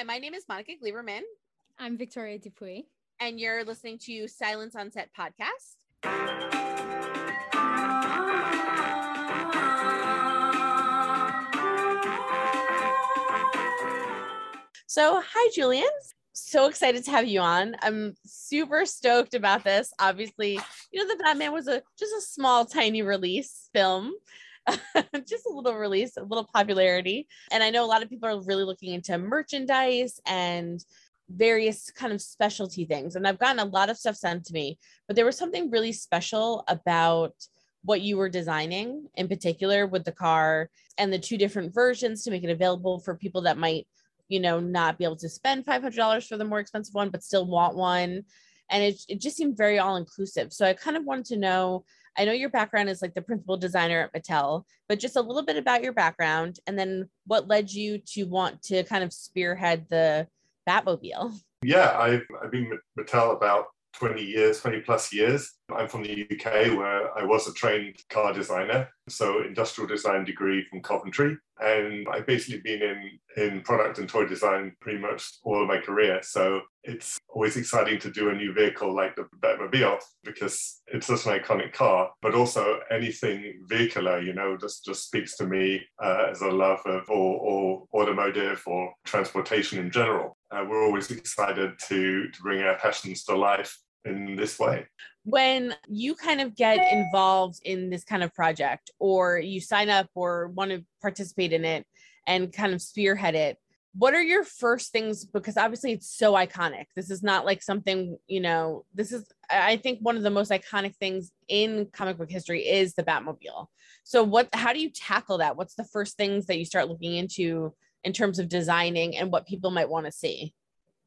Hi, my name is Monica Gleberman. I'm Victoria Dupuy. And you're listening to Silence on Set podcast. So, hi, Julian. So excited to have you on. I'm super stoked about this. Obviously, you know, the Batman was a just a small, tiny release film, just a little release, a little popularity. And I know a lot of people are really looking into merchandise and various kind of specialty things. And I've gotten a lot of stuff sent to me, but there was something really special about what you were designing in particular with the car and the two different versions to make it available for people that might, you know, not be able to spend $500 for the more expensive one, but still want one. And it, it just seemed very all inclusive. So I kind of wanted to know I know your background is like the principal designer at Mattel, but just a little bit about your background and then what led you to want to kind of spearhead the Batmobile. Yeah, I've, I've been Mattel about 20 years, 20 plus years. I'm from the UK where I was a trained car designer, so industrial design degree from Coventry. And I've basically been in, in product and toy design pretty much all of my career. So it's always exciting to do a new vehicle like the Batmobile because it's such an iconic car, but also anything vehicular, you know, just, just speaks to me uh, as a love of or, or automotive or transportation in general. Uh, we're always excited to, to bring our passions to life in this way. When you kind of get involved in this kind of project, or you sign up or want to participate in it and kind of spearhead it, what are your first things? Because obviously it's so iconic. This is not like something, you know, this is, I think, one of the most iconic things in comic book history is the Batmobile. So, what, how do you tackle that? What's the first things that you start looking into in terms of designing and what people might want to see?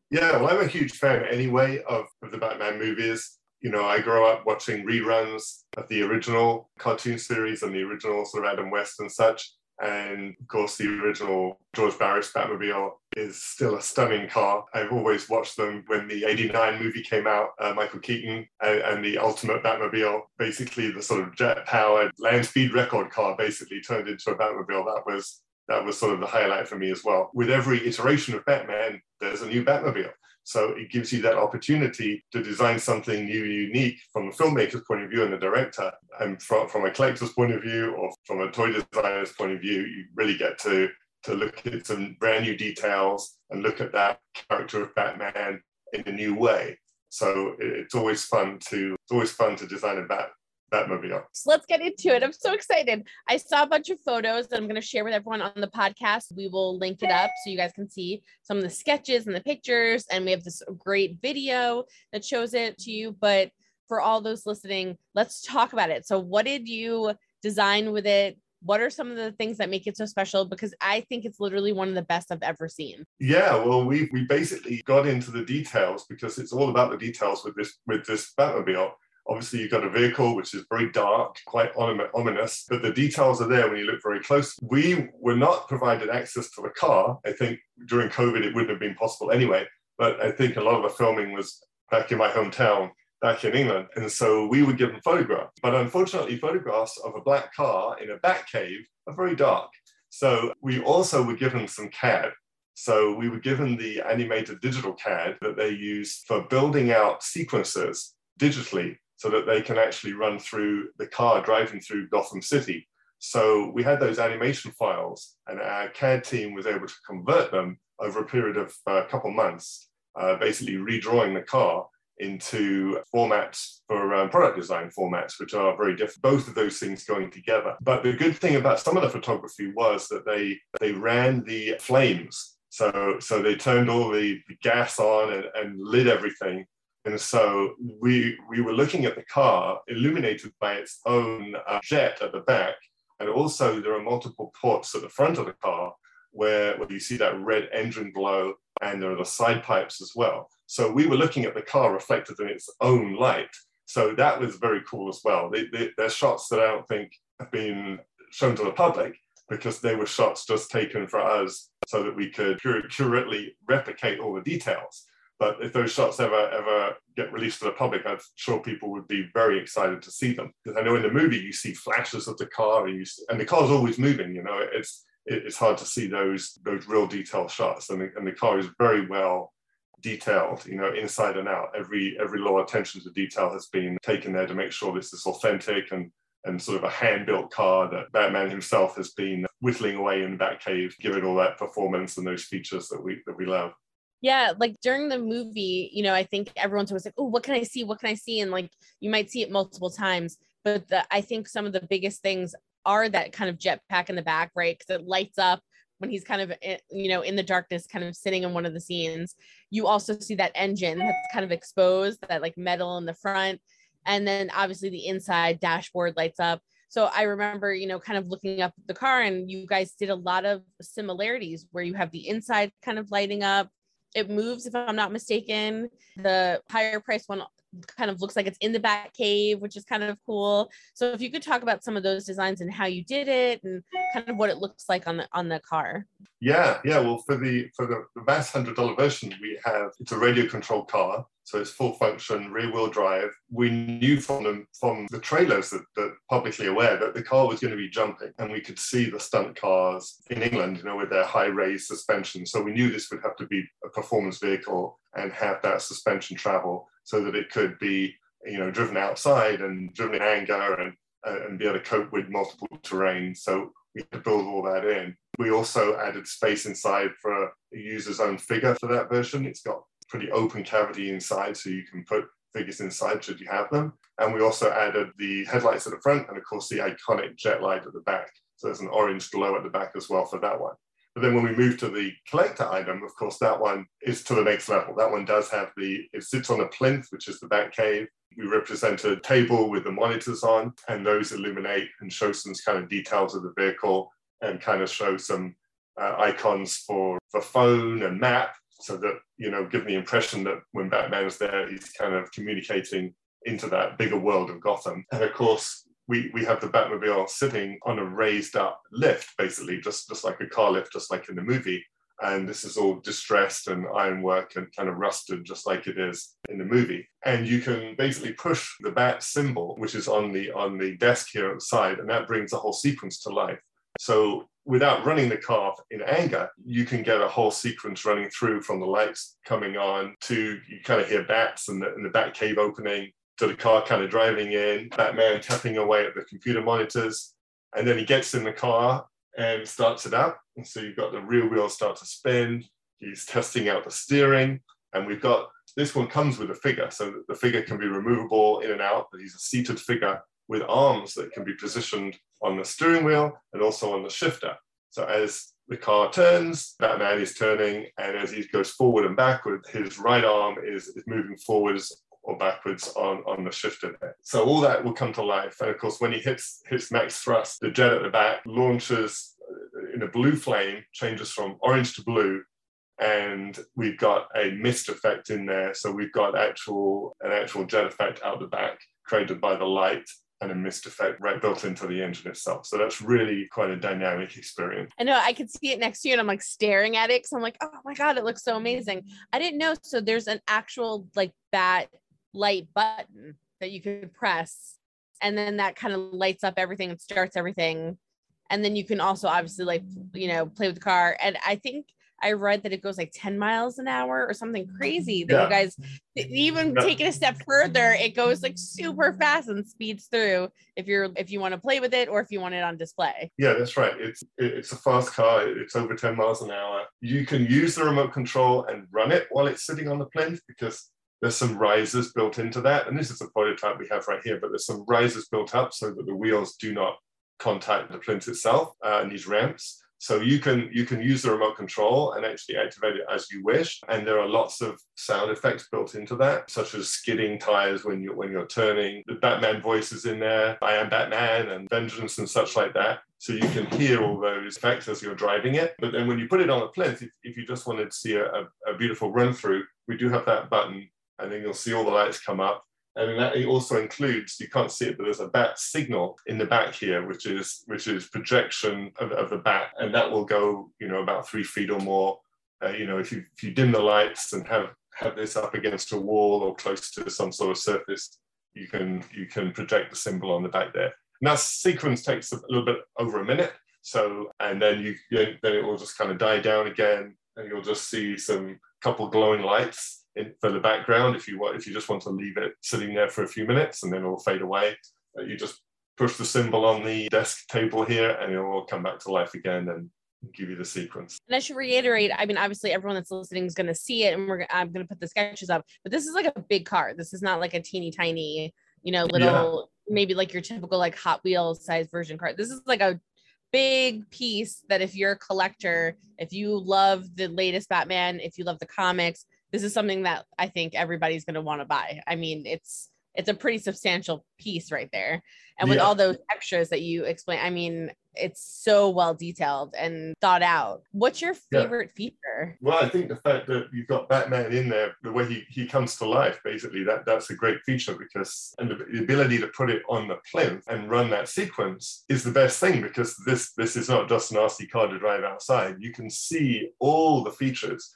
Yeah, well, I'm a huge fan anyway of, of the Batman movies. You know, I grew up watching reruns of the original cartoon series and the original sort of Adam West and such. And of course, the original George Barris Batmobile is still a stunning car. I've always watched them when the 89 movie came out, uh, Michael Keaton, and, and, the Ultimate Batmobile, basically the sort of jet powered land speed record car, basically turned into a Batmobile. That was that was sort of the highlight for me as well. With every iteration of Batman, there's a new Batmobile. So it gives you that opportunity to design something new, unique from the filmmaker's point of view and the director. And from, from a collector's point of view or from a toy designer's point of view, you really get to, to look at some brand new details and look at that character of Batman in a new way. So it's always fun to it's always fun to design a Bat Batmobile. So let's get into it. I'm so excited. I saw a bunch of photos that I'm going to share with everyone on the podcast. We will link it up so you guys can see some of the sketches and the pictures. And we have this great video that shows it to you. But for all those listening, let's talk about it. So, what did you design with it? What are some of the things that make it so special? Because I think it's literally one of the best I've ever seen. Yeah, well, we we basically got into the details because it's all about the details with this with this Batmobile. Obviously, you've got a vehicle which is very dark, quite ominous, but the details are there when you look very close. We were not provided access to the car. I think during COVID, it wouldn't have been possible anyway. But I think a lot of the filming was back in my hometown, back in England. And so we were given photographs. But unfortunately, photographs of a black car in a bat cave are very dark. So we also were given some CAD. So we were given the animated digital CAD that they use for building out sequences digitally so that they can actually run through the car driving through Gotham City. So we had those animation files, and our CAD team was able to convert them over a period of a couple months, uh, basically redrawing the car into formats for um, product design formats, which are very different. Both of those things going together. But the good thing about some of the photography was that they they ran the flames. So so they turned all the, the gas on and, and lit everything and so we, we were looking at the car illuminated by its own uh, jet at the back. And also there are multiple ports at the front of the car where, where you see that red engine glow and there are the side pipes as well. So we were looking at the car reflected in its own light. So that was very cool as well. They, they, they're shots that I don't think have been shown to the public because they were shots just taken for us so that we could accurately replicate all the details. But if those shots ever ever get released to the public, I'm sure people would be very excited to see them. Because I know in the movie you see flashes of the car, and, you and the car's always moving. You know, it's it, it's hard to see those those real detail shots. And the, and the car is very well detailed, you know, inside and out. Every every little attention to detail has been taken there to make sure this is authentic and and sort of a hand-built car that Batman himself has been whittling away in Batcave, giving all that performance and those features that we that we love. Yeah, like during the movie, you know, I think everyone's always like, "Oh, what can I see? What can I see?" And like, you might see it multiple times, but the, I think some of the biggest things are that kind of jetpack in the back, right? Because it lights up when he's kind of eh, you know in the darkness kind of sitting in one of the scenes you also see that engine that's kind of exposed that like metal in the front and then obviously the inside dashboard lights up so i remember you know kind of looking up the car and you guys did a lot of similarities where you have the inside kind of lighting up it moves if i'm not mistaken the higher price one kind of looks like it's in the bat cave, which is kind of cool. So if you could talk about some of those designs and how you did it and kind of what it looks like on the on the car. Yeah, yeah. Well, for the for the, the mass hundred dollar version, we have it's a radio controlled car, so it's full function, rear wheel drive. We knew from the from the trailers that, that publicly aware that the car was going to be jumping, and we could see the stunt cars in England, you know, with their high raised suspension. So we knew this would have to be a performance vehicle and have that suspension travel so that it could be you know driven outside and driven in anger and and be able to cope with multiple terrain. So we had to build all that in. We also added space inside for a user's own figure for that version. It's got pretty open cavity inside, so you can put figures inside should you have them. And we also added the headlights at the front and of course the iconic jet light at the back. So there's an orange glow at the back as well for that one. But then when we move to the collector item, of course, that one is to the next level. That one does have the, it sits on a plinth, which is the bat cave. We represent a table with the monitors on, and those illuminate and show some kind of details of the vehicle and kind of show some uh, icons for the phone and map so that, you know, give the impression that when Batman is there, he's kind of communicating into that bigger world of Gotham. And of course, we, we have the Batmobile sitting on a raised up lift, basically, just, just like a car lift, just like in the movie. And this is all distressed and ironwork and kind of rusted, just like it is in the movie. And you can basically push the bat symbol, which is on the on the desk here at the side, and that brings the whole sequence to life. So without running the car in anger, you can get a whole sequence running through from the lights coming on to you kind of hear bats and the, and the bat cave opening to the car kind of driving in, Batman tapping away at the computer monitors. And then he gets in the car and starts it up. And so you've got the rear wheels start to spin. He's testing out the steering. And we've got this one comes with a figure. So the figure can be removable in and out, but he's a seated figure with arms that can be positioned on the steering wheel and also on the shifter. So as the car turns, Batman is turning, and as he goes forward and backward, his right arm is, is moving forwards or backwards on, on the shifter there. So all that will come to life. And of course, when he hits, hits max thrust, the jet at the back launches uh, in a blue flame, changes from orange to blue. And we've got a mist effect in there. So we've got actual an actual jet effect out the back created by the light and a mist effect right built into the engine itself. So that's really quite a dynamic experience. I know I could see it next to you and I'm like staring at it because I'm like, oh my God, it looks so amazing. I didn't know. So there's an actual like bat light button that you could press and then that kind of lights up everything and starts everything. And then you can also obviously like you know play with the car. And i think i read that it goes like 10 miles an hour or something crazy that yeah. you guys even yeah. take it a step further it goes like super fast and speeds through if you're if you want to play with it or if you want it on display. Yeah that's right. It's it's a fast car. It's over 10 miles an hour. You can use the remote control and run it while it's sitting on the plinth because there's some risers built into that. And this is a prototype we have right here, but there's some risers built up so that the wheels do not contact the plinth itself uh, and these ramps. So you can you can use the remote control and actually activate it as you wish. And there are lots of sound effects built into that, such as skidding tires when you're when you're turning. The Batman voices in there, I am Batman and vengeance and such like that. So you can hear all those effects as you're driving it. But then when you put it on a plinth, if, if you just wanted to see a, a, a beautiful run through, we do have that button and then you'll see all the lights come up. And that also includes, you can't see it, but there's a bat signal in the back here, which is which is projection of, of the bat. And that will go, you know, about three feet or more. Uh, you know, if you if you dim the lights and have have this up against a wall or close to some sort of surface, you can you can project the symbol on the back there. And that sequence takes a little bit over a minute. So, and then you then it will just kind of die down again, and you'll just see some couple glowing lights in, for the background. If you want, if you just want to leave it sitting there for a few minutes, and then it will fade away. Uh, you just push the symbol on the desk table here, and it will come back to life again and give you the sequence. And I should reiterate, I mean, obviously everyone that's listening is going to see it and we're I'm going to put the sketches up, but this is like a big car. This is not like a teeny tiny, you know, little yeah. maybe like your typical like Hot Wheels size version car. This is like a big piece that if you're a collector, if you love the latest Batman, if you love the comics, this is something that I think everybody's going to want to buy. I mean, it's it's a pretty substantial piece right there. And with yeah. all those extras that you explain, I mean, it's so well detailed and thought out. What's your favorite yeah. feature? Well, I think the fact that you've got Batman in there, the way he, he comes to life, basically, that, that's a great feature because and the, the ability to put it on the plinth and run that sequence is the best thing because this this is not just an RC car to drive outside. You can see all the features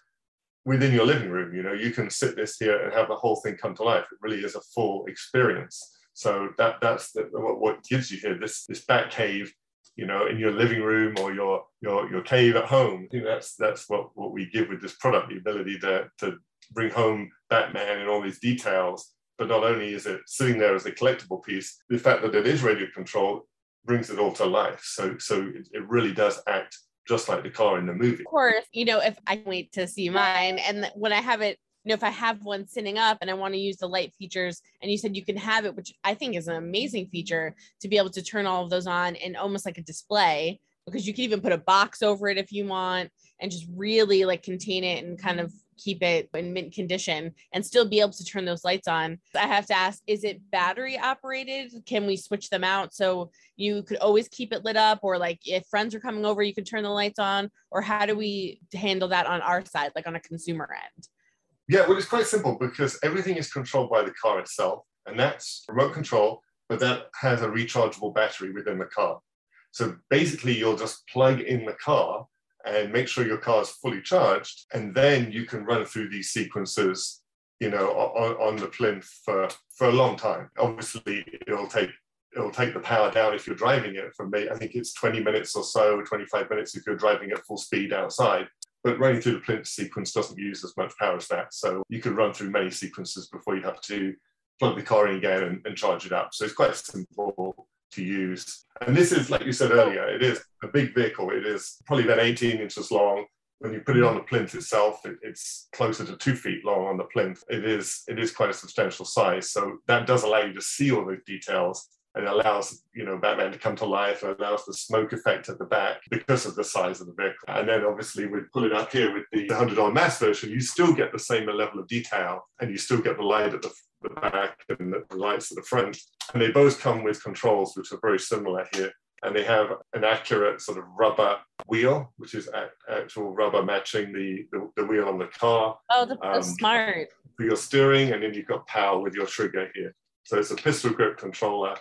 within your living room. You know, you can sit this here and have the whole thing come to life. It really is a full experience. So that that's the, what, what gives you here this this bat cave, you know, in your living room or your your your cave at home. I think that's that's what what we give with this product, the ability to to bring home Batman and all these details. But not only is it sitting there as a collectible piece, the fact that it is radio controlled brings it all to life. So so it, it really does act just like the car in the movie. Of course, you know, if I wait to see mine and when I have it, you know, if I have one sitting up and I want to use the light features, and you said you can have it, which I think is an amazing feature to be able to turn all of those on and almost like a display because you can even put a box over it if you want and just really like contain it and kind of keep it in mint condition and still be able to turn those lights on. I have to ask, is it battery operated? Can we switch them out so you could always keep it lit up? Or like if friends are coming over, you can turn the lights on? Or how do we handle that on our side, like on a consumer end? Yeah, well, it's quite simple because everything is controlled by the car itself, and that's remote control, but that has a rechargeable battery within the car. So basically, you'll just plug in the car and make sure your car is fully charged. And then you can run through these sequences, you know, on, on the plinth for, for a long time. Obviously, it'll take it'll take the power down if you're driving it from me. I think it's 20 minutes or so, 25 minutes if you're driving at full speed outside. But running through the plinth sequence doesn't use as much power as that. So you can run through many sequences before you have to plug the car in again and, and charge it up. So it's quite simple to use. And this is, like you said earlier, it is a big vehicle. It is probably about 18 inches long. When you put it on the plinth itself, it, it's closer to two feet long on the plinth. It is it is quite a substantial size. So that does allow you to see all those details and allows you know Batman to come to life. and allows the smoke effect at the back because of the size of the vehicle. And then obviously we pull it up here with the hundred dollar mass version, you still get the same level of detail, and you still get the light at the, the back and the lights at the front. And they both come with controls which are very similar here. And they have an accurate sort of rubber wheel, which is actual rubber matching the, the, the wheel on the car. Oh, that's um, smart. For your steering, and then you've got power with your trigger here. So it's a pistol grip controller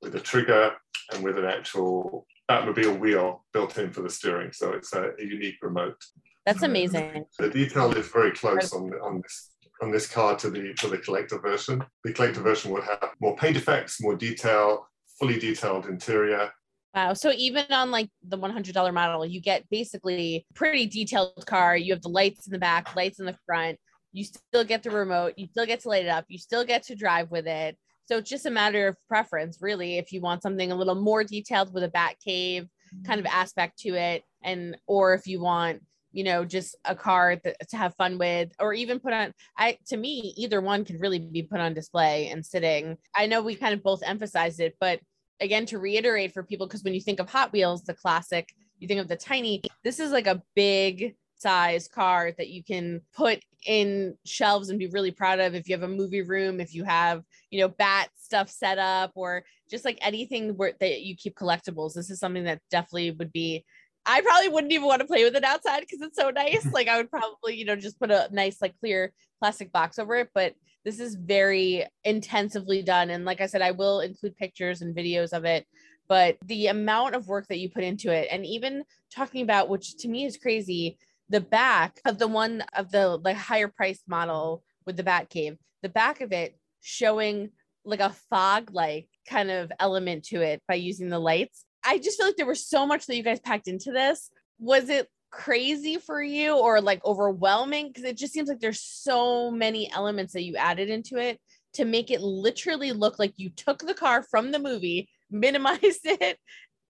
with a trigger and with an actual Batmobile wheel built in for the steering. So it's a, a unique remote. That's amazing. The detail is very close on, on this on this car to the to the collector version. The collector version would have more paint effects, more detail, fully detailed interior. Wow. So even on like the $100 model, you get basically pretty detailed car. You have the lights in the back, lights in the front. You still get the remote. You still get to light it up. You still get to drive with it. So it's just a matter of preference, really. If you want something a little more detailed with a bat cave kind of aspect to it, and or if you want, you know, just a car that, to have fun with, or even put on. I to me, either one could really be put on display and sitting. I know we kind of both emphasized it, but again, to reiterate for people, because when you think of Hot Wheels, the classic, you think of the tiny. This is like a big size car that you can put in shelves and be really proud of if you have a movie room if you have you know bat stuff set up or just like anything where that you keep collectibles this is something that definitely would be i probably wouldn't even want to play with it outside because it's so nice. Like i would probably you know just put a nice like clear plastic box over it but this is very intensively done and like i said i will include pictures and videos of it but the amount of work that you put into it and even talking about which to me is crazy the back of the one of the like higher priced model with the bat cave the back of it showing like a fog like kind of element to it by using the lights I just feel like there was so much that you guys packed into this. Was it crazy for you or like overwhelming? Because it just seems like there's so many elements that you added into it to make it literally look like you took the car from the movie, minimized it,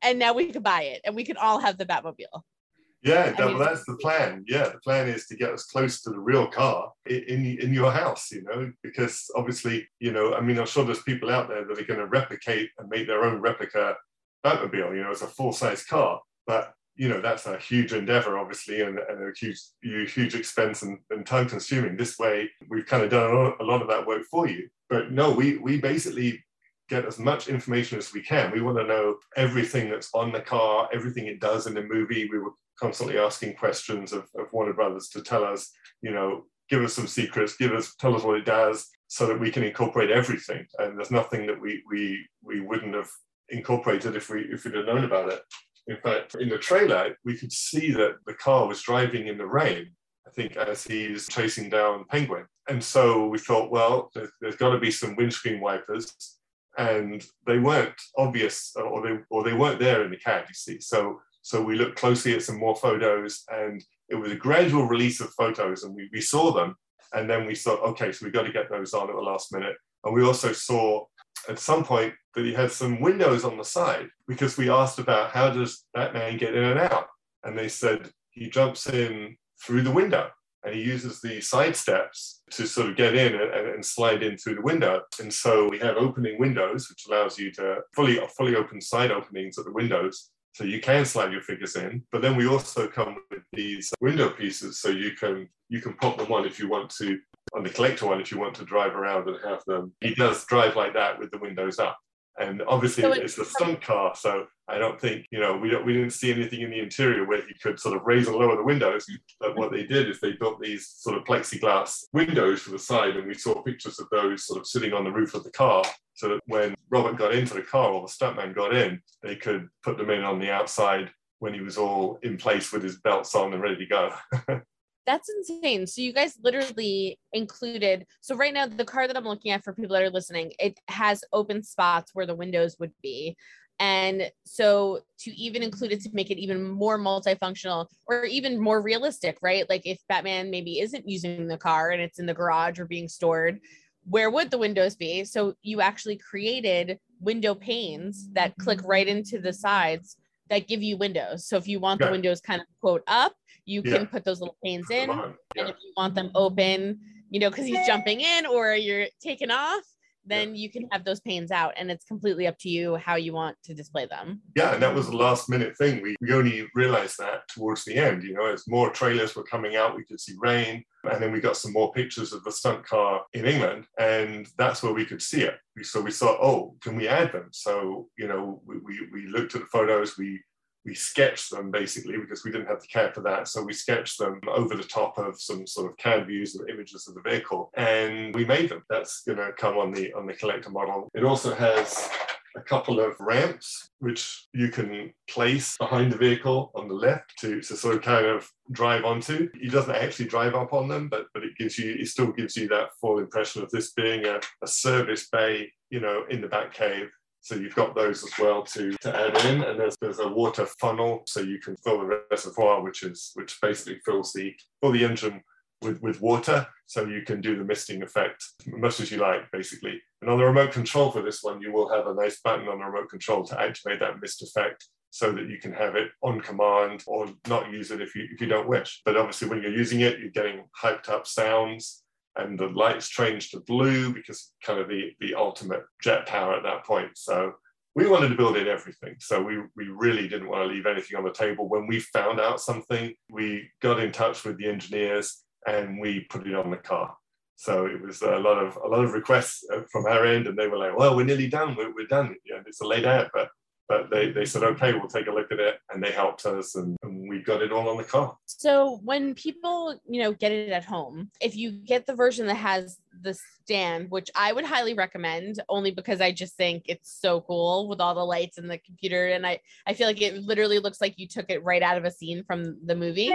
and now we could buy it and we could all have the Batmobile. Yeah, that, well, that's the plan. Yeah, the plan is to get us close to the real car in in your house, you know, because obviously, you know, I mean, I'm sure there's people out there that are going to replicate and make their own replica Batmobile. You know, it's a full size car, but you know that's a huge endeavor, obviously, and, and a huge huge expense and, and time consuming. This way, we've kind of done a lot, a lot of that work for you. But no, we we basically get as much information as we can. We want to know everything that's on the car, everything it does in the movie. We were constantly asking questions of, of Warner Brothers to tell us, you know, give us some secrets, give us, tell us what it does, so that we can incorporate everything. And there's nothing that we we we wouldn't have incorporated if we if we'd have known about it. In fact, in the trailer, we could see that the car was driving in the rain. I think as he's chasing down Penguin, and so we thought, well, there's, there's got to be some windscreen wipers, and they weren't obvious, or they or they weren't there in the cab. You see, so so we looked closely at some more photos and it was a gradual release of photos and we, we saw them. And then we thought, okay, so we've got to get those on at the last minute. And we also saw at some point that he had some windows on the side because we asked about how does Batman get in and out? And they said he jumps in through the window and he uses the side steps to sort of get in and, and, slide in through the window. And so we have opening windows, which allows you to fully fully open side openings at the windows. So you can slide your figures in, but then we also come with these window pieces, so you can you can pop them on if you want to on the collector one if you want to drive around and have them. He does drive like that with the windows up. And obviously, so it's, it's a stunt car, so I don't think you know we don't we didn't see anything in the interior where he could sort of raise and lower the windows. But what they did is they built these sort of plexiglass windows for the side, and we saw pictures of those sort of sitting on the roof of the car, so that when Robert got into the car or the stuntman got in, they could put them in on the outside when he was all in place with his belts on and ready to go. That's insane. So you guys literally included. So right now, the car that I'm looking at for people that are listening, it has open spots where the windows would be. And so to even include it to make it even more multifunctional or even more realistic, right? Like if Batman maybe isn't using the car and it's in the garage or being stored, where would the windows be? So you actually created window panes that click right into the sides that give you windows. So if you want the windows kind of quote up, you yeah. can put those little panes in. Yeah. And if you want them open, you know, because he's jumping in or you're taking off, then yeah. you can have those panes out and it's completely up to you how you want to display them. Yeah, and that was the last minute thing. We, we only realized that towards the end, you know, as more trailers were coming out, we could see rain. And then we got some more pictures of the stunt car in England, and that's where we could see it. So we thought, oh, can we add them? So, you know, we, we, we looked at the photos, we we sketched them basically because we didn't have the CAD for that. So we sketched them over the top of some sort of CAD views of images of the vehicle, and we made them. That's going to come on the on the collector model. It also has a couple of ramps which you can place behind the vehicle on the left to, to sort of kind of drive onto. He doesn't actually drive up on them, but but it gives you it still gives you that full impression of this being a, a service bay, you know, in the bat cave so you've got those as well to, to add in, and there's, there's a water funnel, so you can fill the reservoir, which is which basically fills the fill the engine with, with water, so you can do the misting effect as much as you like, basically. And on the remote control for this one, you will have a nice button on the remote control to activate that mist effect so that you can have it on command or not use it if you if you don't wish. But obviously when you're using it, you're getting hyped up sounds and the lights changed to blue because kind of the, the ultimate jet power at that point. So we wanted to build in everything. So we, we really didn't want to leave anything on the table. When we found out something, we got in touch with the engineers and we put it on the car. So it was a lot of a lot of requests uh, from our end, and they were like, "Well, we're nearly done. We're, we're done. It's a late add, but but they, they said, okay, we'll take a look at it. And they helped us and, and, we got it all on the car. So when people, you know, get it at home, if you get the version that has the stand, which I would highly recommend only because I just think it's so cool with all the lights and the computer. And I, I feel like it literally looks like you took it right out of a scene from the movie.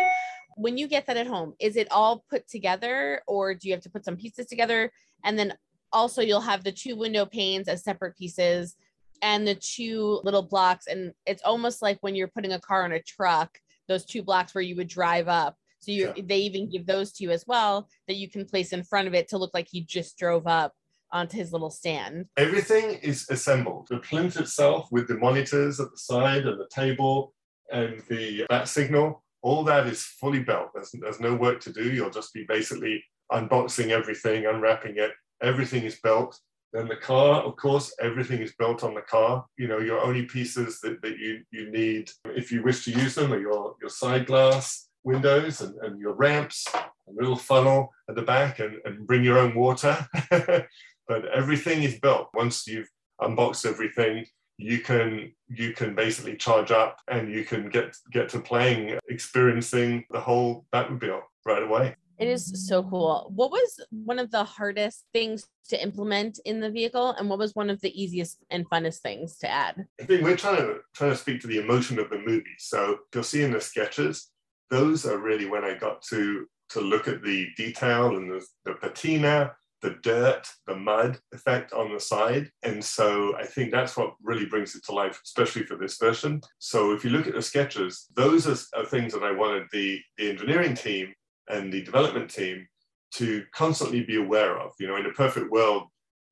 When you get that at home, is it all put together or do you have to put some pieces together? And then also you'll have the two window panes as separate pieces and the two little blocks. And it's almost like when you're putting a car on a truck, those two blocks where you would drive up. So you Yeah. they even give those to you as well that you can place in front of it to look like he just drove up onto his little stand. Everything is assembled. The plinth itself with the monitors at the side and the table and the bat signal, all that is fully built. There's, there's no work to do. You'll just be basically unboxing everything, unwrapping it. Everything is built. Then the car, of course, everything is built on the car. You know, your only pieces that, that you, you need, if you wish to use them, are your, your side glass windows and, and your ramps, a little funnel at the back, and, and bring your own water. but everything is built. Once you've unboxed everything, you can you can basically charge up and you can get get to playing, experiencing the whole Batmobile right away. It is so cool. What was one of the hardest things to implement in the vehicle, and what was one of the easiest and funnest things to add? I think we're trying to trying to speak to the emotion of the movie. So you'll see in the sketches, those are really when I got to to look at the detail and the, the patina, the dirt, the mud effect on the side. And so I think that's what really brings it to life, especially for this version. So if you look at the sketches, those are, are things that I wanted the, the engineering team and the development team to constantly be aware of. You know, in a perfect world,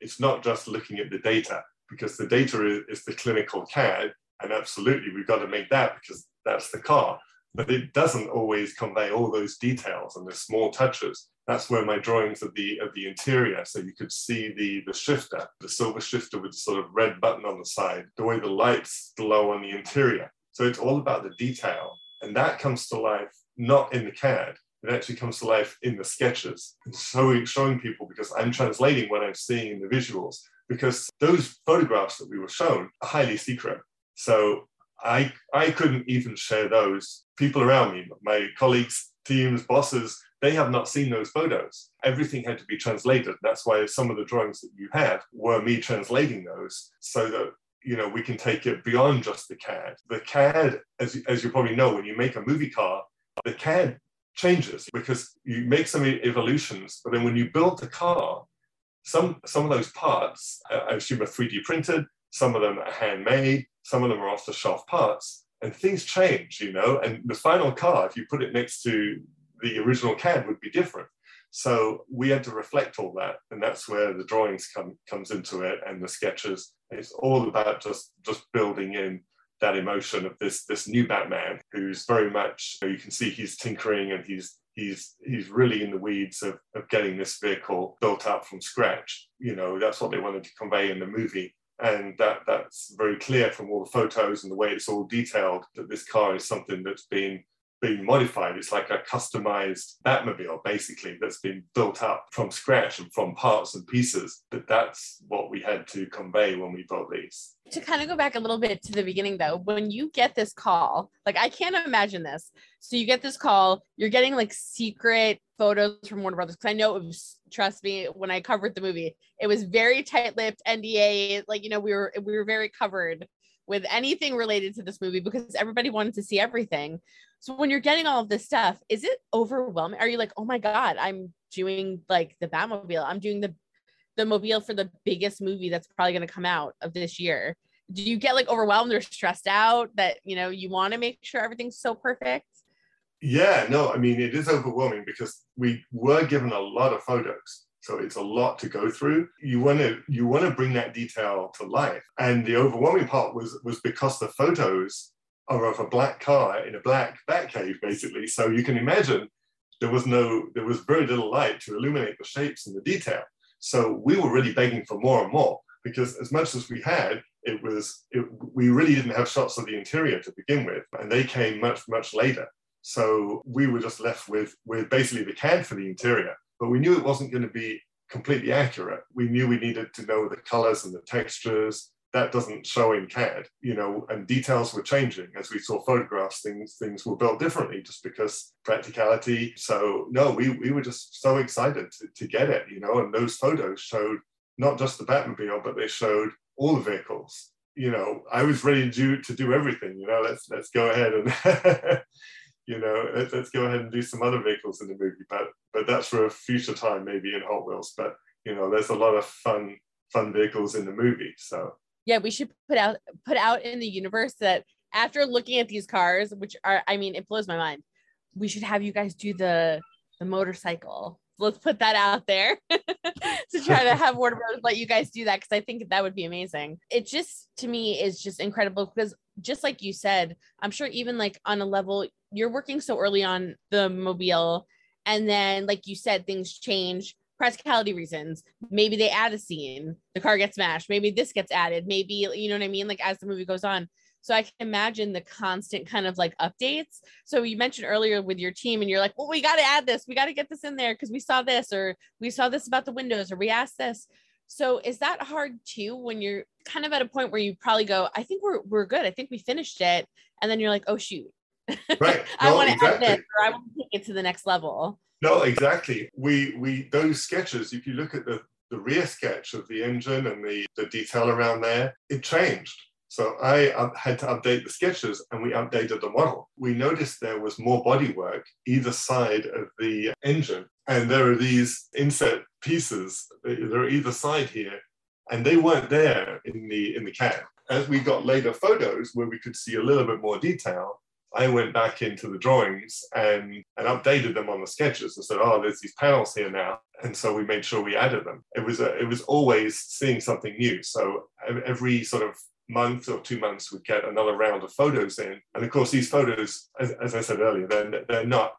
it's not just looking at the data because the data is, is the clinical CAD, and absolutely we've got to make that because that's the car. But it doesn't always convey all those details and the small touches. That's where my drawings of the of the interior, so you could see the the shifter, the silver shifter with the sort of red button on the side, the way the lights glow on the interior. So it's all about the detail, and that comes to life not in the CAD, it actually comes to life in the sketches and showing, showing people because I'm translating what I'm seeing in the visuals because those photographs that we were shown are highly secret. So I, I couldn't even share those. People around me, my colleagues, teams, bosses, they have not seen those photos. Everything had to be translated. That's why some of the drawings that you had were me translating those so that you know we can take it beyond just the CAD. The CAD, as, as you probably know, when you make a movie car, the CAD changes because you make some evolutions, but then when you build the car, some some of those parts, I assume, are 3D printed. Some of them are handmade. Some of them are off-the-shelf parts, and things change, you know. And the final car, if you put it next to the original CAD, would be different. So we had to reflect all that, and that's where the drawings come comes into it, and the sketches. It's all about just just building in that emotion of this this new Batman who's very much you, can see he's tinkering and he's he's he's really in the weeds of, of getting this vehicle built up from scratch. You know, that's what they wanted to convey in the movie. And that that's very clear from all the photos and the way it's all detailed that this car is something that's been being modified. It's like a customized Batmobile, basically, that's been built up from scratch and from parts and pieces. But that's what we had to convey when we built these. To kind of go back a little bit to the beginning, though, when you get this call, like I can't imagine this. So you get this call, you're getting like secret photos from Warner Brothers because I know it was. Trust me, when I covered the movie, it was very tight-lipped NDA. Like you know, we were we were very covered with anything related to this movie because everybody wanted to see everything. So when you're getting all of this stuff, is it overwhelming? Are you like, oh my God, I'm doing like the Batmobile, I'm doing the the mobile for the biggest movie that's probably gonna come out of this year. Do you get like overwhelmed or stressed out that you know you want to make sure everything's so perfect? Yeah, no, I mean it is overwhelming because we were given a lot of photos. So it's a lot to go through. You want to you want to bring that detail to life. And the overwhelming part was was because the photos are of a black car in a black Batcave, basically. So you can imagine there was no there was very little light to illuminate the shapes and the detail. So we were really begging for more and more because as much as we had, it was it, we really didn't have shots of the interior to begin with, and they came much much later. So we were just left with with basically the CAD for the interior but we knew it wasn't going to be completely accurate. We knew we needed to know the colors and the textures. That doesn't show in CAD, you know, and details were changing as we saw photographs. Things things were built differently just because practicality. So no, we we were just so excited to, to get it, you know. And those photos showed not just the Batmobile, but they showed all the vehicles. You know, I was ready to do to do everything. You know, let's let's go ahead and you know, let, us go ahead and do some other vehicles in the movie. But but that's for a future time, maybe in Hot Wheels. But you know, there's a lot of fun fun vehicles in the movie. So Yeah, we should put out put out in the universe that after looking at these cars, which are I mean, it blows my mind. We should have you guys do the the motorcycle. Let's put that out there to try to have Warner Bros. let you guys do that because I think that would be amazing. It just to me is just incredible because just like you said, I'm sure even like on a level you're working so early on the mobile, and then like you said, things change practicality reasons. Maybe they add a scene, the car gets smashed. Maybe this gets added. Maybe you know what I mean. Like as the movie goes on, so I can imagine the constant kind of like updates. So you mentioned earlier with your team, and you're like, well, we got to add this, we got to get this in there because we saw this, or we saw this about the windows, or we asked this. So is that hard too when you're kind of at a point where you probably go, I think we're we're good. I think we finished it. And then you're like, oh shoot. Right. I want to exactly. add this or I want to take it to the next level. No, exactly. We we those sketches, if you look at the the rear sketch of the engine and the, the detail around there, it changed so I had to update the sketches and we updated the model. We noticed there was more bodywork either side of the engine. And there are these inset pieces, they're either side here, and they weren't there in the in the CAD. As we got later photos where we could see a little bit more detail, I went back into the drawings and, and updated them on the sketches and said, oh, there's these panels here now. And so we made sure we added them. It was, a, it was always seeing something new. So every sort of month or two months, we get another round of photos in. And of course, these photos, as, as I said earlier, they're, they're not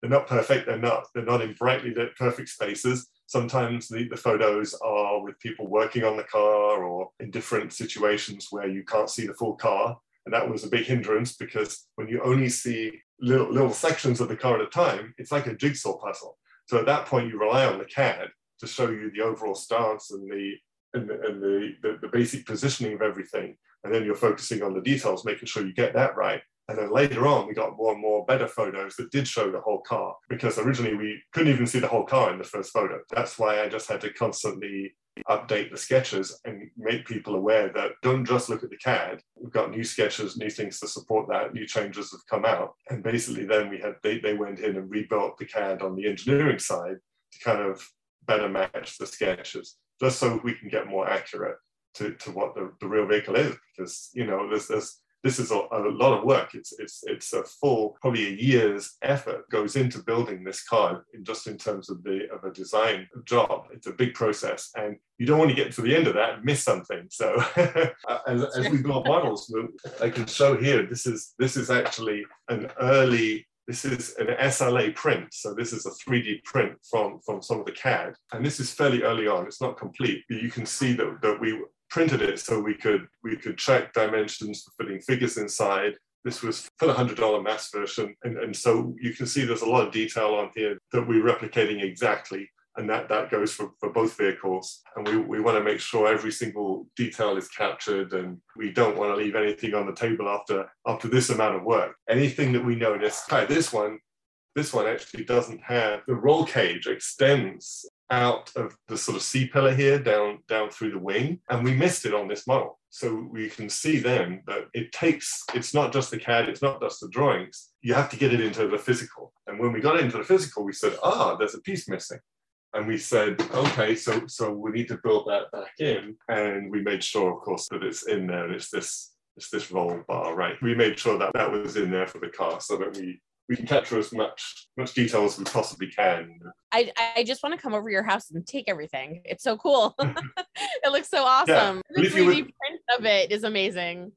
they're not perfect. They're not they're not in brightly lit perfect spaces. Sometimes the, the photos are with people working on the car or in different situations where you can't see the full car. And that was a big hindrance because when you only see little, little sections of the car at a time, it's like a jigsaw puzzle. So at that point, you rely on the CAD to show you the overall stance and the and, the, and the, the, the, basic positioning of everything. And then you're focusing on the details, making sure you get that right. And then later on, we got more and more better photos that did show the whole car because originally we couldn't even see the whole car in the first photo. That's why I just had to constantly update the sketches and make people aware that don't just look at the CAD. We've got new sketches, new things to support that, new changes have come out. And basically then we had they, they went in and rebuilt the CAD on the engineering side to kind of better match the sketches just so we can get more accurate to, to what the, the real vehicle is because you know there's, there's this is a, a, lot of work. It's it's it's a full probably a year's effort goes into building this car in just in terms of the of a design job. It's a big process and you don't want to get to the end of that and miss something. So uh, as, as we build models i can show here this is this is actually an early this is an SLA print, so this is a 3D print from, from some of the CAD. And this is fairly early on, it's not complete, but you can see that, that we printed it so we could, we could check dimensions for fitting figures inside. This was for the $100 mass version. And, and so you can see there's a lot of detail on here that we're replicating exactly and that, that goes for, for both vehicles. And we, we want to make sure every single detail is captured and we don't want to leave anything on the table after, after this amount of work. Anything that we notice, this one, this one actually doesn't have, the roll cage extends out of the sort of C-pillar here down, down through the wing. And we missed it on this model. So we can see then that it takes, it's not just the CAD, it's not just the drawings. You have to get it into the physical. And when we got into the physical, we said, ah, there's a piece missing and we said, okay, so so we need to build that back in, and we made sure, of course, that it's in there. And it's this it's this roll bar, right? We made sure that that was in there for the car, so that we we can capture as much much detail as we possibly can. I I just want to come over your house and take everything. It's so cool. it looks so awesome. Yeah. The 3D would, print of it is amazing.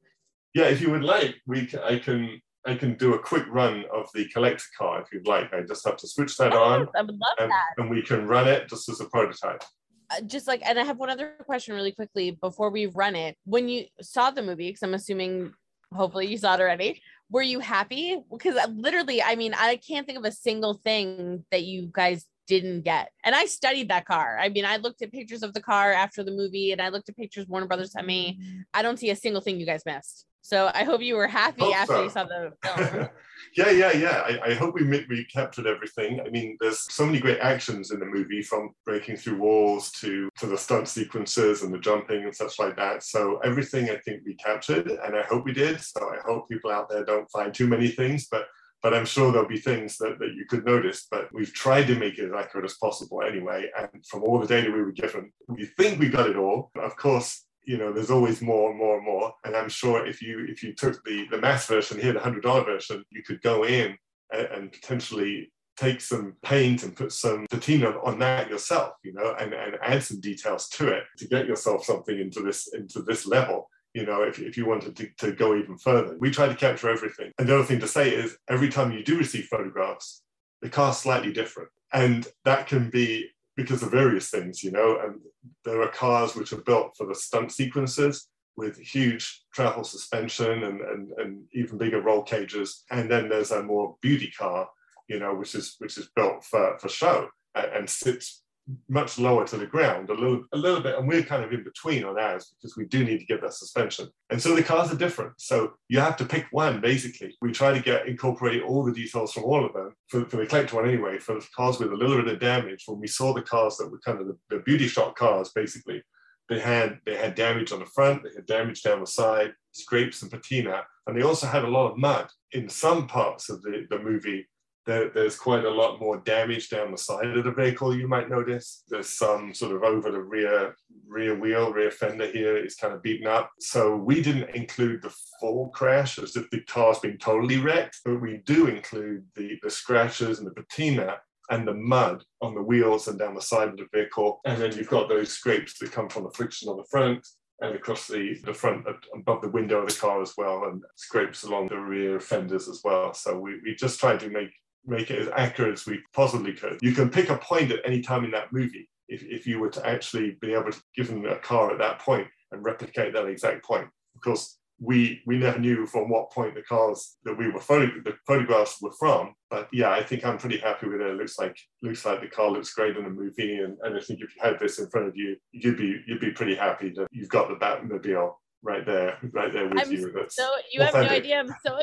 Yeah, if you would like, we can, I can I can do a quick run of the collector car if you'd like. I just have to switch that on. I would love and, that. And we can run it just as a prototype. Uh, just like, and I have one other question really quickly before we run it. When you saw the movie, because I'm assuming hopefully you saw it already, were you happy? Because uh, literally, I mean, I can't think of a single thing that you guys didn't get. And I studied that car. I mean, I looked at pictures of the car after the movie and I looked at pictures Warner Brothers sent me. Mm-hmm. I don't see a single thing you guys missed. So I hope you were happy hope after so. you saw the film. yeah, yeah, yeah. I, I hope we we captured everything. I mean, there's so many great actions in the movie, from breaking through walls to to the stunt sequences and the jumping and such like that. So everything I think we captured, and I hope we did. So I hope people out there don't find too many things, but but I'm sure there'll be things that, that you could notice. But we've tried to make it as accurate as possible anyway. And from all the data we were given, we think we got it all. Of course, you know there's always more and more and more and i'm sure if you if you took the the mass version here the hundred dollar version you could go in and, and, potentially take some paint and put some patina on that yourself you know and, and add some details to it to get yourself something into this into this level you know, if, if you wanted to, to go even further. We try to capture everything. And the other thing to say is every time you do receive photographs, the car's slightly different. And that can be because of various things, you know, and there are cars which are built for the stunt sequences with huge travel suspension and, and, and even bigger roll cages. And then there's a more beauty car, you know, which is which is built for, for show and, and sits much lower to the ground, a little, a little bit, and we're kind of in between on ours because we do need to get that suspension. And so the cars are different. So you have to pick one, basically. We try to get incorporate all the details from all of them for, for the collector one anyway, for the cars with a little bit of damage. When we saw the cars that were kind of the, the beauty shot cars, basically, they had they had damage on the front, they had damage down the side, scrapes and patina, and they also had a lot of mud in some parts of the, the movie there, there's quite a lot more damage down the side of the vehicle you might notice. There's some sort of over the rear rear wheel rear fender here is kind of beaten up. So we didn't include the full crash as if the car's been totally wrecked but we do include the the scratches and the patina and the mud on the wheels and down the side of the vehicle. And then you've got those scrapes that come from the friction on the front and across the, the front above the window of the car as well and scrapes along the rear fenders as well. So we, we just tried to make make it as accurate as we possibly could. You can pick a point at any time in that movie if, if you were to actually be able to give them a car at that point and replicate that exact point. Of course, we we never knew from what point the cars that we were photo, the photographs were from. But yeah, I think I'm pretty happy with it. It looks like looks like the car looks great in the movie, and, and I think if you had this in front of you, you'd be you'd be pretty happy that you've got the Batmobile right there, right there with I'm you. That's so you authentic. have no idea. I'm so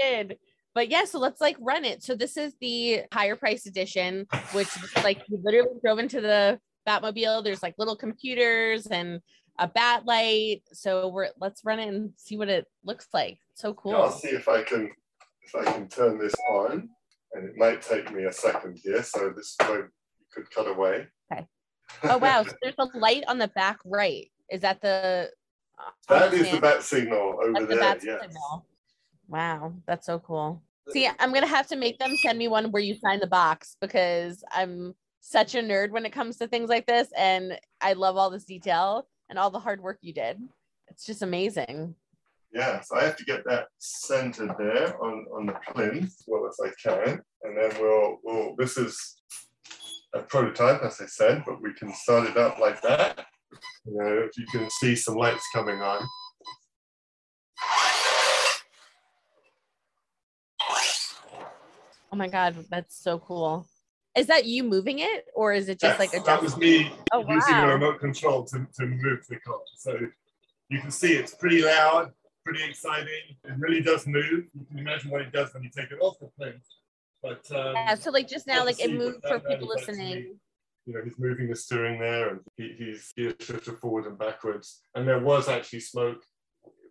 excited but yeah, so let's like run it. So this is the higher price edition, which like you literally drove into the Batmobile. There's like little computers and a bat light. So we're let's run it and see what it looks like. So cool. Yeah, I'll see if I can if I can turn this on, and it might take me a second here. So this you could cut away. Okay. Oh wow! so there's a light on the back right. Is that the? Uh, that is the bat signal over That's there. The bat yes. Signal. Wow, that's so cool. See, I'm gonna have to make them send me one where you sign the box because I'm such a nerd when it comes to things like this, and I love all this detail and all the hard work you did. It's just amazing. Yeah, so I have to get that centered there on, on the plinth as well as I can, and then we'll we'll. This is a prototype, as I said, but we can start it up like that. You know, if you can see some lights coming on. Oh my god, that's so cool. Is that you moving it, or is it just like a? That was me oh, using wow. a remote control to, to move the car. So you can see it's pretty loud, pretty exciting. It really does move. You can imagine what it does when you take it off the plane. But um, yeah, so like just now, like it moved for people listening. you know, he's moving the steering there, and he, he's gear shifted forward and backwards. And there was actually smoke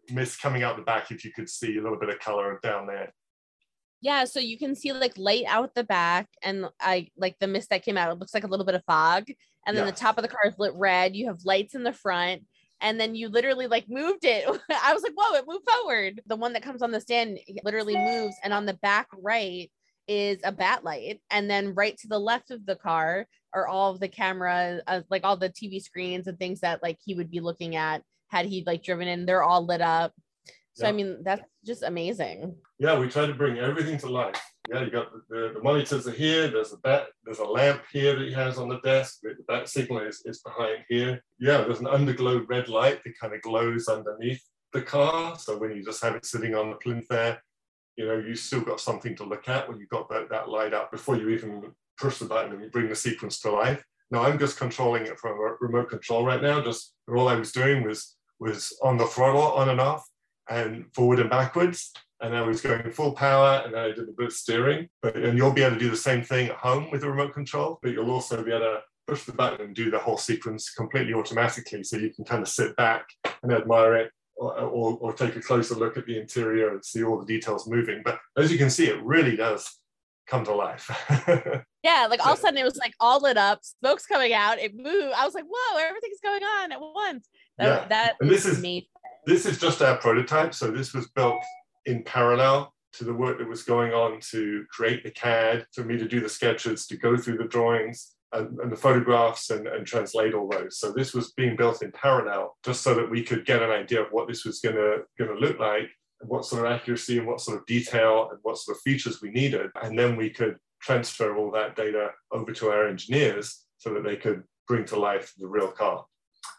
mist coming out the back. If you could see a little bit of color down there yeah, so you can see like light out the back and I like the mist that came out. It looks like a little bit of fog. And then yeah. the top of the car is lit red. You have lights in the front. And then you literally like moved it. I was like, whoa, it moved forward. The one that comes on the stand literally moves. And on the back right is a bat light. And then right to the left of the car are all of the camera, uh, like all the TV screens and things that like he would be looking at had he like driven in. They're all lit up. So, yeah. I mean, that's just amazing yeah, we try to bring everything to life. Yeah, you got the, the, monitors are here. There's a bat, there's a lamp here that he has on the desk. The bat signal is, is behind here. Yeah, there's an underglow red light that kind of glows underneath the car. So when you just have it sitting on the plinth there, you know, you still got something to look at when you've got that, that light up before you even push the button and you bring the sequence to life. Now I'm just controlling it from a remote control right now. Just all I was doing was was on the throttle on and off and forward and backwards and I was going full power and then I did a bit of steering. But and you'll be able to do the same thing at home with the remote control, but you'll also be able to push the button and do the whole sequence completely automatically. So you can kind of sit back and admire it or, or, or take a closer look at the interior and see all the details moving. But as you can see, it really does come to life. yeah, like all of a sudden it was like all lit up, smoke's coming out, it moved. I was like, whoa, everything's going on at once. That, Yeah. that And this is- amazing. This is just our prototype. So this was built in parallel to the work that was going on to create the CAD, for me to do the sketches, to go through the drawings and, and the photographs and, and translate all those. So this was being built in parallel just so that we could get an idea of what this was gonna, gonna look like and what sort of accuracy and what sort of detail and what sort of features we needed. And then we could transfer all that data over to our engineers so that they could bring to life the real car.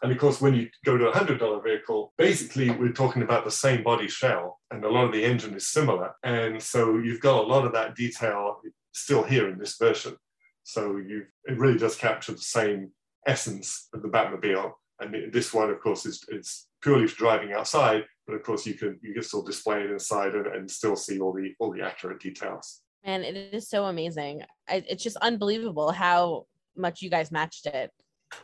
And of course, when you go to a hundred dollar vehicle, basically we're talking about the same body shell, and a lot of the engine is similar. And so you've got a lot of that detail still here in this version. So you it really does capture the same essence of the Batmobile. And this one, of course, is is purely for driving outside, but of course you can you can still display it inside and, and still see all the all the accurate details. Man, it is so amazing. I, it's just unbelievable how much you guys matched it.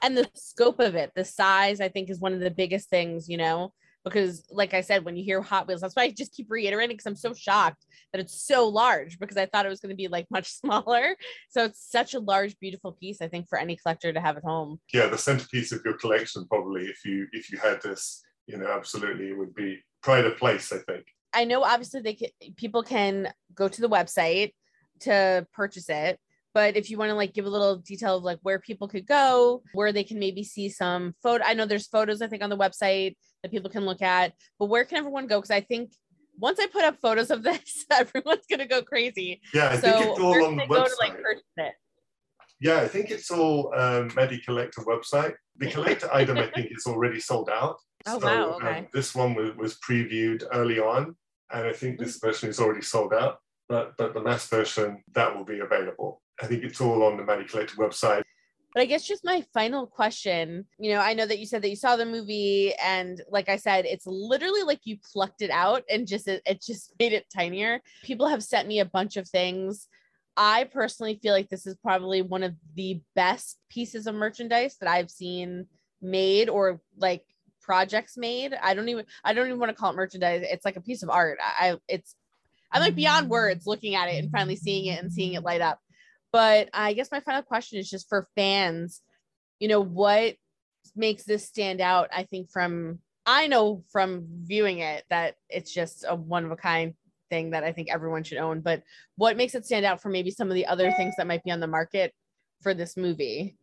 And the scope of it, the size, I think is one of the biggest things, you know, because like I said, when you hear Hot Wheels, that's why I just keep reiterating because I'm so shocked that it's so large because I thought it was going to be like much smaller. So it's such a large, beautiful piece, I think, for any collector to have at home. Yeah, the centerpiece of your collection probably if you if you had this, you know, absolutely it would be pride of place, I think. I know obviously they can people can go to the website to purchase it. But if you want to like give a little detail of like where people could go, where they can maybe see some photo. I know there's photos I think on the website that people can look at, but where can everyone go? Because I think once I put up photos of this, everyone's gonna go crazy. Yeah, I so think it's all on the go to like? Yeah, I think it's all um, Medi Collector website. The collector item, I think, is already sold out. Oh, wow, um, okay. this one was, was previewed early on, and I think this version is already sold out. But but the mass version that will be available. I think it's all on the Money Collector website. But I guess just my final question, you know, I know that you said that you saw the movie and like I said, it's literally like you plucked it out and just it, it just made it tinier. People have sent me a bunch of things. I personally feel like this is probably one of the best pieces of merchandise that I've seen made or like projects made. I don't even I don't even want to call it merchandise. It's like a piece of art. I, I it's I'm like beyond mm. words looking at it and finally seeing it and seeing it light up. But I guess my final question is just for fans, you know, what makes this stand out? I think from I know from viewing it that it's just a one of a kind thing that I think everyone should own. But what makes it stand out for maybe some of the other things that might be on the market for this movie?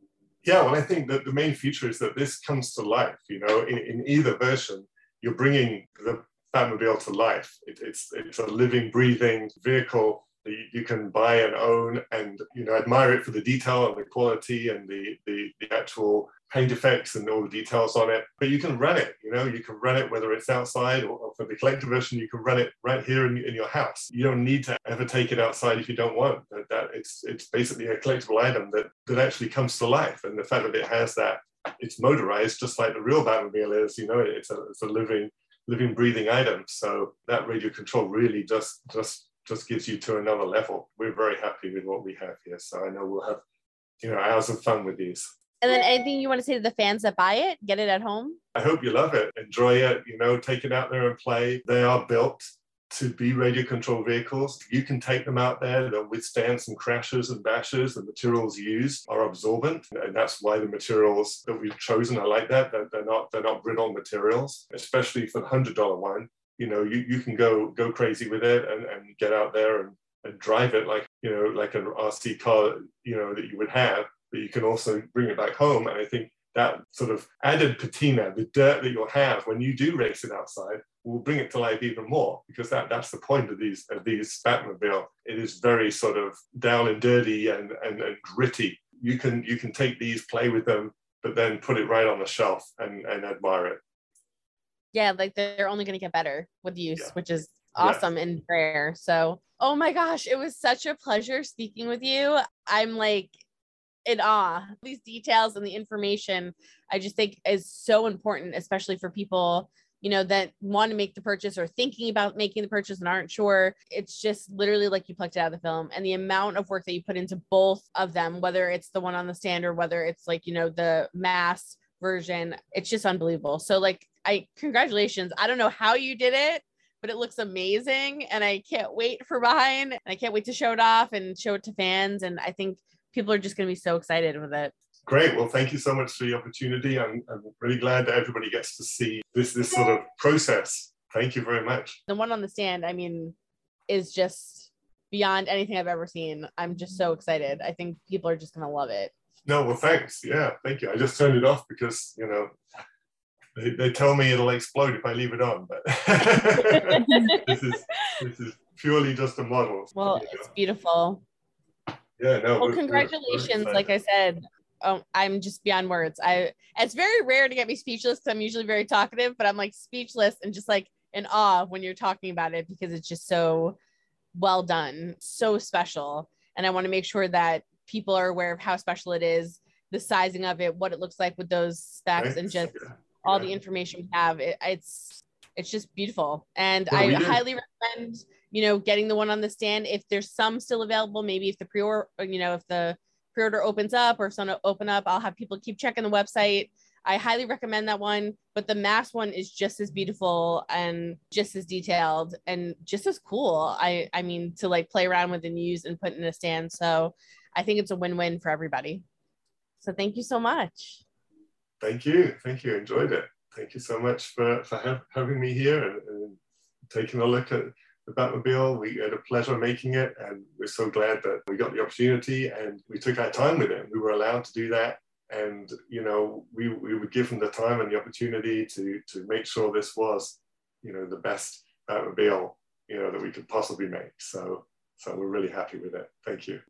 Yeah, well, I think that the main feature is that this comes to life. You know, in, in either version, you're bringing the Batmobile to life. It, it's it's a living, breathing vehicle you, can buy and own, and you know, admire it for the detail and the quality and the, the the actual paint effects and all the details on it. But you can run it. You know, you can run it whether it's outside or, or for the collector version, you can run it right here in, in your house. You don't need to ever take it outside if you don't want. That, that it's it's basically a collectible item that that actually comes to life, and the fact that it has that it's motorized just like the real Batmobile is. You know, it's a it's a living living breathing item. So that radio control really just just just gives you to another level. We're very happy with what we have here. So I know we'll have you know hours of fun with these. And then anything you want to say to the fans that buy it, get it at home? I hope you love it, enjoy it, you know, take it out there and play. They are built to be radio controlled vehicles. You can take them out there, they'll withstand some crashes and bashes. The materials used are absorbent, and that's why the materials that we've chosen are like that. They're, they're not they're not brittle materials, especially for the hundred dollar one. You know, you, you can go go crazy with it and, and get out there and, and drive it like you know, like an RC car, you know, that you would have, but you can also bring it back home. And I think that sort of added patina, the dirt that you'll have when you do race it outside, will bring it to life even more because that, that's the point of these of these Batmobile. It is very sort of down and dirty and, and, and gritty. You can you can take these, play with them, but then put it right on the shelf and, and admire it. Yeah, like they're only going to get better with use, Yeah. which is Yeah. awesome and rare. So, oh my gosh, it was such a pleasure speaking with you. I'm like in awe. These details and the information I just think is so important, especially for people, you know, that want to make the purchase or thinking about making the purchase and aren't sure. It's just literally like you plucked it out of the film and the amount of work that you put into both of them, whether it's the one on the stand or whether it's like, you know, the mass version, it's just unbelievable. So like I congratulations. I don't know how you did it, but it looks amazing and I can't wait for mine. And I can't wait to show it off and show it to fans and I think people are just going to be so excited with it. Great. Well, thank you so much for the opportunity. I'm, I'm really glad that everybody gets to see this this sort of process. Thank you very much. The one on the stand, I mean, is just beyond anything I've ever seen. I'm just so excited. I think people are just gonna love it. No, well, thanks. Yeah, thank you. I just turned it off because you know they, they tell me it'll explode if I leave it on, but this is this is purely just a model. Well, it's beautiful. Yeah, no. Well, congratulations. like I said, oh, I'm just beyond words. I it's very rare to get me speechless. because I'm usually very talkative, but I'm like speechless and just like in awe when you're talking about it because it's just so well done, so special. And I want to make sure that people are aware of how special it is, the sizing of it, what it looks like with those specs, and just yeah. All yeah. the information we have. It, it's it's just beautiful, and I highly recommend you know getting the one on the stand if there's some still available. Maybe if the pre-order, you know, if the pre-order opens up or if some open up, I'll have people keep checking the website. I highly recommend that one, but the mass one is just as beautiful and just as detailed and just as cool. I I mean to like play around with and use and put in a stand. So I think it's a win-win for everybody. So thank you so much. Thank you. Thank you. Enjoyed it. Thank you so much for, for ha having me here and, and taking a look at the Batmobile. We had a pleasure making it, and we're so glad that we got the opportunity and we took our time with it. We were allowed to do that, and you know, we, we were given the time and the opportunity to to make sure this was, you know, the best Batmobile, you know, that we could possibly make. So, so we're really happy with it. Thank you.